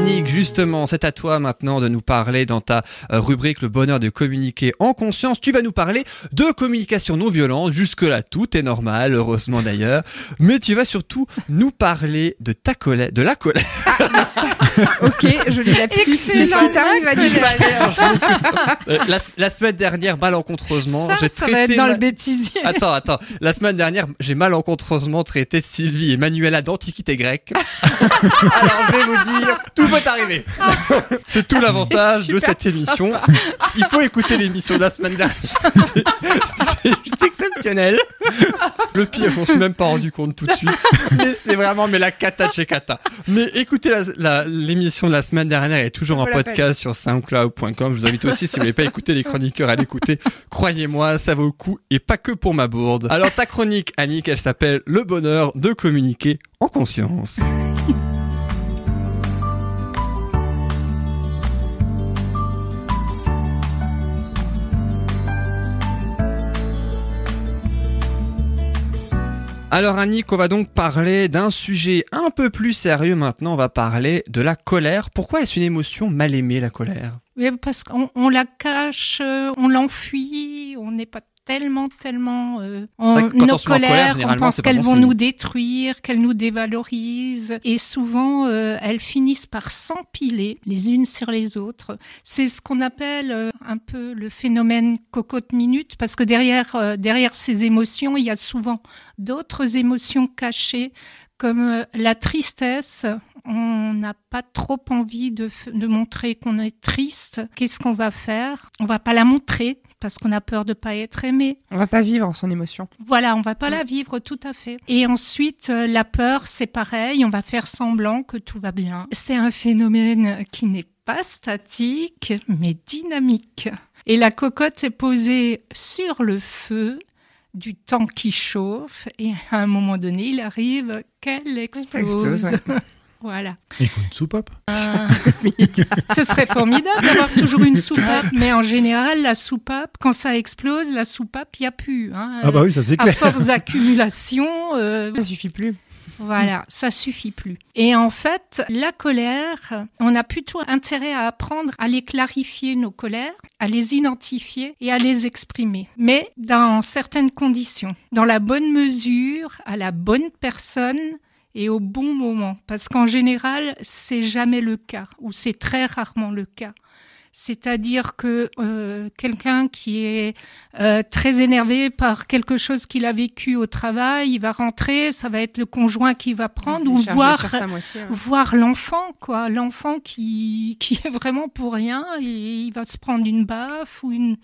Annick, justement, c'est à toi maintenant de nous parler dans ta euh, rubrique Le bonheur de communiquer en conscience. Tu vas nous parler de communication non violente. Jusque-là, tout est normal, heureusement d'ailleurs. Mais tu vas surtout nous parler de ta colère, de la colère. Ah, mais ça... ok, je lis la. Euh, la, la semaine dernière, malencontreusement, j'ai ça va traité. être dans ma- le bêtisier. Attends, attends. La semaine dernière, j'ai malencontreusement traité Sylvie et Manuela d'antiquité grecque. Alors, je vais vous dire, tout peut arriver. C'est tout l'avantage de cette émission. Il faut écouter l'émission de la semaine dernière. C'est- juste exceptionnel. Le pire, je m'en suis même pas rendu compte tout de suite. Mais c'est vraiment, mais la cata de chez cata. Mais écoutez l'émission de la semaine dernière, elle est toujours en podcast sur soundcloud.com. Je vous invite aussi, si vous n'avez pas écouté les chroniqueurs, à l'écouter. Croyez-moi, ça vaut le coup et pas que pour ma bourde. Alors ta chronique, Annick, elle s'appelle Le bonheur de communiquer en conscience. Alors Annick, on va donc parler d'un sujet un peu plus sérieux maintenant, on va parler de la colère. Pourquoi est-ce une émotion mal aimée, la colère? Parce qu'on on la cache, euh, on l'enfuit, on n'est pas tellement, tellement... euh, nos en colère, colères, on pense qu'elles vont nous détruire, qu'elles nous dévalorisent. Et souvent, euh, elles finissent par s'empiler les unes sur les autres. C'est ce qu'on appelle euh, un peu le phénomène cocotte minute, parce que derrière, euh, derrière ces émotions, il y a souvent d'autres émotions cachées, comme euh, la tristesse. On n'a pas trop envie de, de montrer qu'on est triste. Qu'est-ce qu'on va faire? On va pas la montrer parce qu'on a peur de pas être aimé. On va pas vivre son émotion. Voilà, on va pas la vivre tout à fait. Et ensuite, euh, la peur, c'est pareil, on va faire semblant que tout va bien. C'est un phénomène qui n'est pas statique, mais dynamique. Et la cocotte est posée sur le feu du temps qui chauffe, et à un moment donné, il arrive qu'elle explose. voilà. Il faut une soupape. Euh, ce serait formidable d'avoir toujours une soupape, mais en général, la soupape, quand ça explose, la soupape, il n'y a plus. Hein. Ah bah oui, ça c'est à clair. force d'accumulation, euh, Ça suffit plus. voilà, ça suffit plus. Et en fait, la colère, on a plutôt intérêt à apprendre à les clarifier, nos colères, à les identifier et à les exprimer. Mais dans certaines conditions, dans la bonne mesure, à la bonne personne et au bon moment. Parce qu'en général, c'est jamais le cas, ou c'est très rarement le cas. C'est-à-dire que euh, quelqu'un qui est euh, très énervé par quelque chose qu'il a vécu au travail, il va rentrer, ça va être le conjoint qui va prendre ou voir moitié. voir l'enfant quoi, l'enfant qui qui est vraiment pour rien et il va se prendre une baffe ou une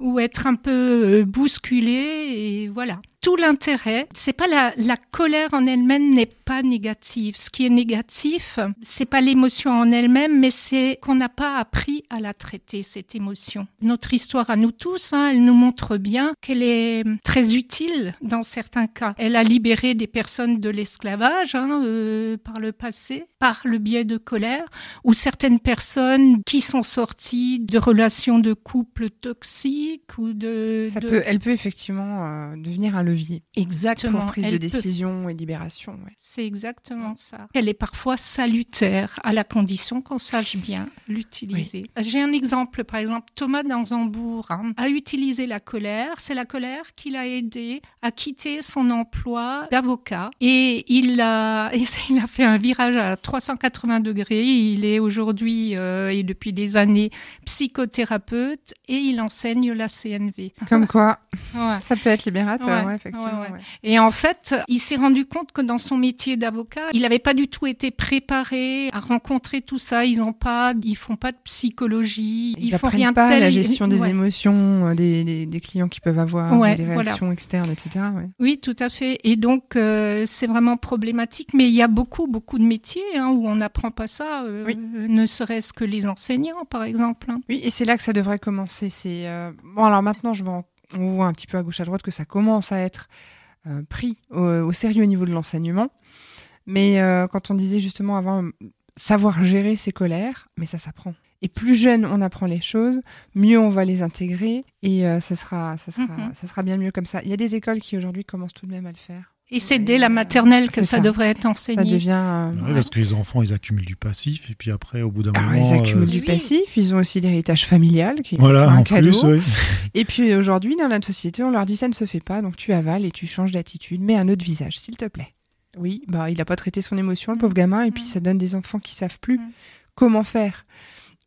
ou être un peu euh, bousculé et voilà. Tout l'intérêt, c'est pas la, la colère en elle-même n'est pas négative. Ce qui est négatif, c'est pas l'émotion en elle-même, mais c'est qu'on n'a pas appris à la traiter cette émotion. Notre histoire à nous tous, hein, elle nous montre bien qu'elle est très utile dans certains cas. Elle a libéré des personnes de l'esclavage hein, euh, par le passé, par le biais de colère, ou certaines personnes qui sont sorties de relations de couple toxiques ou de. Ça de- peut, elle peut effectivement euh, devenir un levier Exactement. pour prise elle de peut- décision et libération. ouais. C'est exactement ça. Elle est parfois salutaire à la condition qu'on sache bien l'utiliser. J'ai un exemple, par exemple, Thomas d'Anzambourg hein, a utilisé la colère. C'est la colère qui l'a aidé à quitter son emploi d'avocat et il a, et il a fait un virage à 380 degrés. Il est aujourd'hui euh, et depuis des années psychothérapeute et il enseigne la CNV. Comme quoi, Ouais. ça peut être libérateur, Ouais, ouais, effectivement. ouais, ouais. ouais. Et en fait, il s'est rendu compte que dans son métier d'avocat, il n'avait pas du tout été préparé à rencontrer tout ça. Ils ont pas, ils font pas de psychologie, Ils font apprennent rien pas de tel. la gestion des émotions euh, des, des, des clients qui peuvent avoir, des voilà. réactions externes, etc. Oui, tout à fait. Et donc, euh, c'est vraiment problématique. Mais il y a beaucoup, beaucoup de métiers hein, où on n'apprend pas ça, euh, Oui. ne serait-ce que les enseignants, par exemple. hein. Oui, et c'est là que ça devrait commencer. C'est euh, bon. Alors maintenant, je m'en- on voit un petit peu à gauche à droite que ça commence à être euh, pris au, au sérieux au niveau de l'enseignement. Mais euh, quand on disait justement avant savoir gérer ses colères, mais ça s'apprend. Et plus jeune on apprend les choses, mieux on va les intégrer et euh, ça sera, ça sera, Mhm. ça sera bien mieux comme ça. Il y a des écoles qui aujourd'hui commencent tout de même à le faire. Et c'est dès la maternelle que ça, ça. devrait être Ça enseigné. devient. euh, Oui, parce que les enfants, ils accumulent du passif, et puis après, au bout d'un alors, moment. ils accumulent euh, du Oui. passif, ils ont aussi l'héritage familial qui est Voilà, un en cadeau. plus, oui. Et puis aujourd'hui, dans notre société, on leur dit ça ne se fait pas, donc tu avales et tu changes d'attitude, mets un autre visage, s'il te plaît. Oui, bah il a pas traité son émotion, le pauvre gamin, et puis ça donne des enfants qui savent plus Mm. comment faire.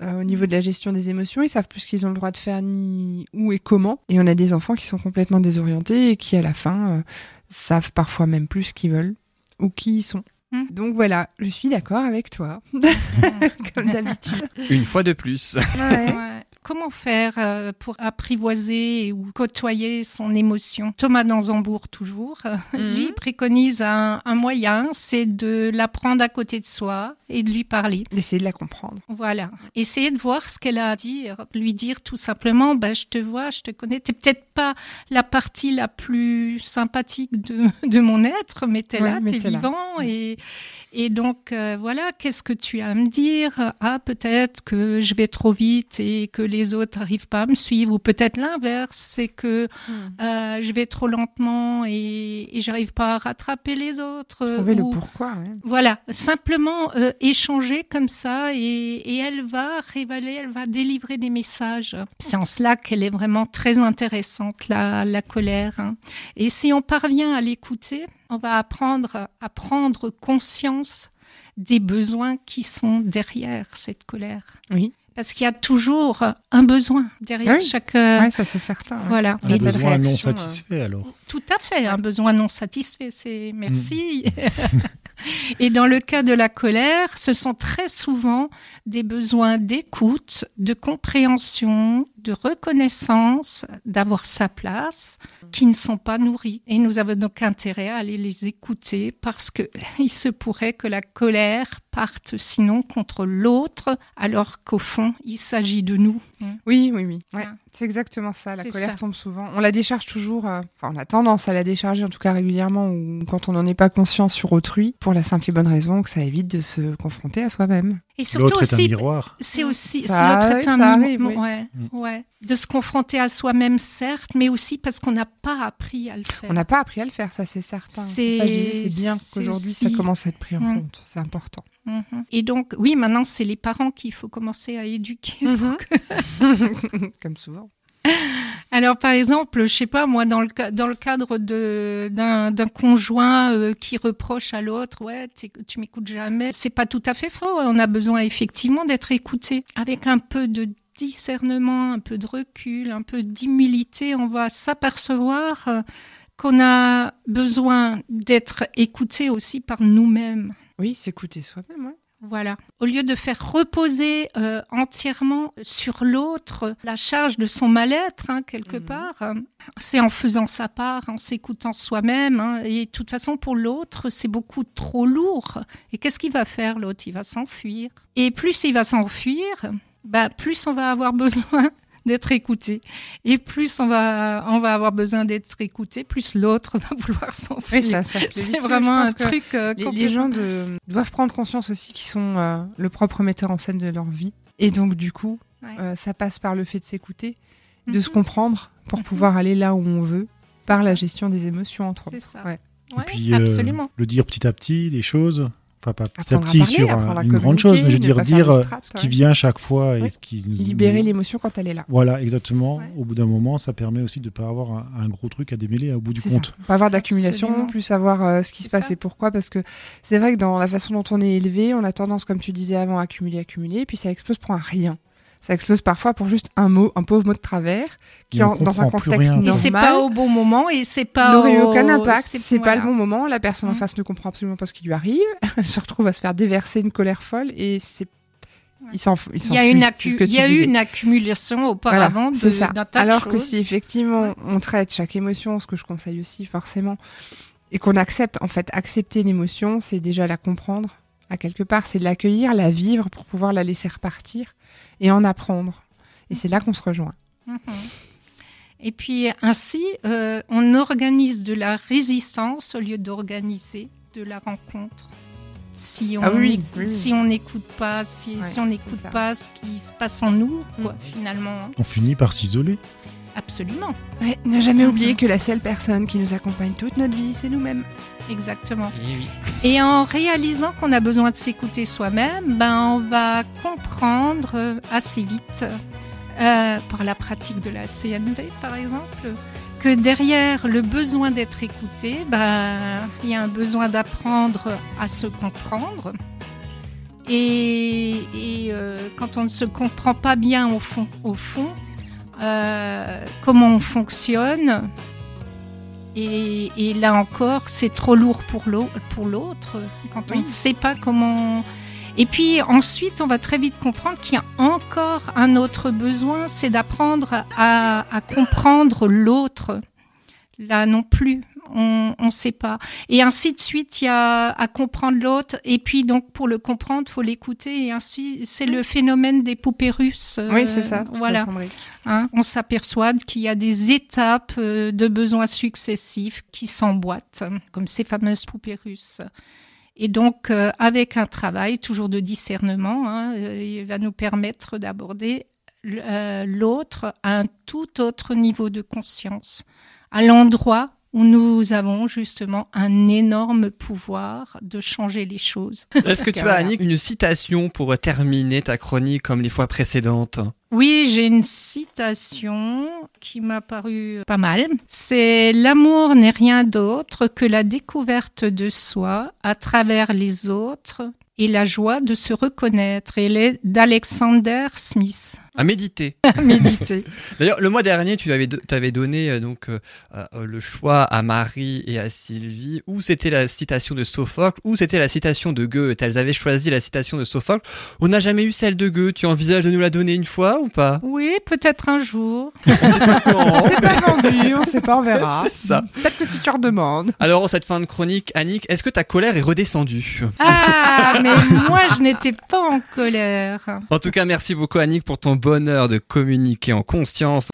Euh, au niveau de la gestion des émotions, ils savent plus ce qu'ils ont le droit de faire, ni où et comment. Et on a des enfants qui sont complètement désorientés et qui, à la fin, euh, savent parfois même plus ce qu'ils veulent ou qui ils sont. Mm. Donc voilà, je suis d'accord avec toi, comme d'habitude. Une fois de plus. Ouais. Comment faire euh, pour apprivoiser ou côtoyer son émotion? Thomas Danzambourg, toujours, Mhm. lui préconise un, un moyen, c'est de la prendre à côté de soi et de lui parler. D'essayer de la comprendre. Voilà. Essayer de voir ce qu'elle a à dire. Lui dire tout simplement, bah, je te vois, je te connais. T'es peut-être pas la partie la plus sympathique de, de mon être, mais t'es Ouais, là, t'es là. vivant. Et, et donc, euh, voilà, qu'est-ce que tu as à me dire? Ah, peut-être que je vais trop vite et que les autres n'arrivent pas à me suivre. Ou peut-être l'inverse, c'est que euh, je vais trop lentement et, et j'arrive pas à rattraper les autres. Trouver le Ou- pourquoi. ouais. voilà, simplement euh, échanger comme ça et, et elle va révéler, elle va délivrer des messages. C'est en cela qu'elle est vraiment très intéressante, la, la colère. hein. Et si on parvient à l'écouter, on va apprendre à prendre conscience des besoins qui sont derrière cette colère. Oui. Parce qu'il y a toujours un besoin derrière Oui. chaque... euh, Ouais, ça c'est certain. Voilà. Un Et besoin non réaction, euh. satisfait, alors. Tout à fait, un besoin non satisfait, c'est merci. Et dans le cas de la colère, ce sont très souvent des besoins d'écoute, de compréhension, de reconnaissance, d'avoir sa place, qui ne sont pas nourris. Et nous avons donc intérêt à aller les écouter parce que il se pourrait que la colère parte sinon contre l'autre, alors qu'au fond, il s'agit de nous. Oui, oui, oui. Ouais, Ah. c'est exactement ça. La colère ça. tombe souvent. On la décharge toujours. euh, Enfin, on a tendance à la décharger, en tout cas régulièrement, ou quand on n'en est pas conscient sur autrui, pour la simple et bonne raison que ça évite de se confronter à soi-même. Et surtout L'autre est un aussi, miroir. C'est aussi, Ça c'est l'autre est un oui. ouais, ouais. De se confronter à soi-même, certes, mais aussi parce qu'on n'a pas appris à le faire. On n'a pas appris à le faire, ça c'est certain. C'est- ça, je disais, c'est bien c'est qu'aujourd'hui aussi- ça commence à être pris en Mm. compte. C'est important. Mhm. Et donc, oui, maintenant, c'est les parents qu'il faut commencer à éduquer. Comme souvent. Alors, par exemple, je sais pas, moi, dans le, dans le cadre de, d'un, conjoint euh, qui reproche à l'autre, ouais, tu m'écoutes jamais, c'est pas tout à fait faux. On a besoin effectivement d'être écouté avec un peu de discernement, un peu de recul, un peu d'humilité. On va s'apercevoir euh, qu'on a besoin d'être écouté aussi par nous-mêmes. Oui, s'écouter soi-même. Voilà. Au lieu de faire reposer euh, entièrement sur l'autre la charge de son mal-être, hein, quelque Mhm. part, euh, c'est en faisant sa part, en s'écoutant soi-même. hein. et de toute façon, pour l'autre, c'est beaucoup trop lourd. Et qu'est-ce qu'il va faire, l'autre? Il va s'enfuir. Et plus il va s'enfuir, bah, plus on va avoir besoin d'être écouté. Et plus on va, on va avoir besoin d'être écouté, plus l'autre va vouloir s'enfuir. Oui, ça, ça c'est vraiment un truc euh, Les, les gens de- doivent prendre conscience aussi qu'ils sont euh, le propre metteur en scène de leur vie. Et donc, du coup, Ouais. euh, ça passe par le fait de s'écouter, de Mhm. se comprendre pour Mhm. pouvoir aller là où on veut, par C'est la gestion des émotions, entre C'est autres. ça. Ouais. Ouais, Et puis, euh, absolument. le dire petit à petit, les choses. Pas petit à à petit parler, sur un- à une grande chose, mais je veux dire, dire euh, strat, ce qui vient à chaque fois et ce qui nous- Libérer l'émotion quand elle est là. Voilà, exactement. Ouais. Au bout d'un moment, ça permet aussi de ne pas avoir un, un gros truc à démêler au bout du compte. ça. Pas avoir d'accumulation, plus savoir euh, ce qui se passe ça. et pourquoi. Parce que c'est vrai que dans la façon dont on est élevé, on a tendance, comme tu disais avant, à accumuler, accumuler, puis ça explose pour un rien. Ça explose parfois pour juste un mot, un pauvre mot de travers, qui en- dans un contexte rien. Et normal c'est pas au bon moment et c'est pas n'aurait au- aucun impact. C'est pas voilà. le bon moment. La personne en Mm. face ne comprend absolument pas ce qui lui arrive. Elle se retrouve à se faire déverser une colère folle et c'est Ouais. il il Il y a, une, accu- c'est ce que il y a eu une accumulation auparavant Voilà, de- c'est ça. d'un tas de Alors que si effectivement on traite chaque émotion, ce que je conseille aussi forcément, et qu'on accepte, en fait, accepter l'émotion, c'est déjà la comprendre à quelque part, c'est l'accueillir, la vivre pour pouvoir la laisser repartir et en apprendre. Et c'est là qu'on se rejoint. Mhm. Et puis ainsi, euh, on organise de la résistance au lieu d'organiser de la rencontre. Si on Ah oui, oui, si on n'écoute pas, si, Ouais, si on n'écoute pas ce qui se passe en nous, quoi, Mm. finalement. hein. On finit par s'isoler. Absolument, Ouais, ne jamais Mhm. oublier que la seule personne qui nous accompagne toute notre vie, c'est nous-mêmes. exactement. Eh oui. Et en réalisant qu'on a besoin de s'écouter soi-même, ben on va comprendre euh, assez vite, euh, par la pratique de la CNV par exemple, que derrière le besoin d'être écouté, ben il y a un besoin d'apprendre à se comprendre. Et, et, euh, quand on ne se comprend pas bien au fond, au fond euh, comment on fonctionne, et, et là encore, c'est trop lourd pour l'au- pour l'autre quand on Oui. ne sait pas comment. Et puis ensuite, on va très vite comprendre qu'il y a encore un autre besoin, c'est d'apprendre à, à comprendre l'autre. Là non plus, on ne sait pas. Et ainsi de suite, il y a à comprendre l'autre. Et puis donc pour le comprendre, faut l'écouter. Et ainsi, c'est le phénomène des poupées russes. euh, oui, c'est ça. Voilà. ça, Sandrine. Hein, on s'aperçoit qu'il y a des étapes euh, de besoins successifs qui s'emboîtent, comme ces fameuses poupées russes. Et donc, euh, avec un travail toujours de discernement, hein, euh, il va nous permettre d'aborder euh, l'autre à un tout autre niveau de conscience, à l'endroit où nous avons justement un énorme pouvoir de changer les choses. Est-ce que tu as. Annick, une citation pour terminer ta chronique comme les fois précédentes? Oui, j'ai une citation qui m'a paru pas mal. C'est L'amour n'est rien d'autre que la découverte de soi à travers les autres et la joie de se reconnaître. Elle est d'Alexander Smith. À méditer. À méditer. D'ailleurs, le mois dernier, tu avais, donné euh, donc euh, euh, le choix à Marie et à Sylvie, ou c'était la citation de Sophocle, ou c'était la citation de Goethe? Elles avaient choisi la citation de Sophocle. On n'a jamais eu celle de Goethe. Tu envisages de nous la donner une fois ou pas? Oui, peut-être un jour. On sait pas quand. C'est pas vendu, on sait pas, on verra. C'est ça. Peut-être que si tu redemandes. Alors, en cette fin de chronique, Annick, est-ce que ta colère est redescendue? Ah, mais moi, je n'étais pas en colère. En tout cas, merci beaucoup, Annick, pour ton bonheur de communiquer en conscience.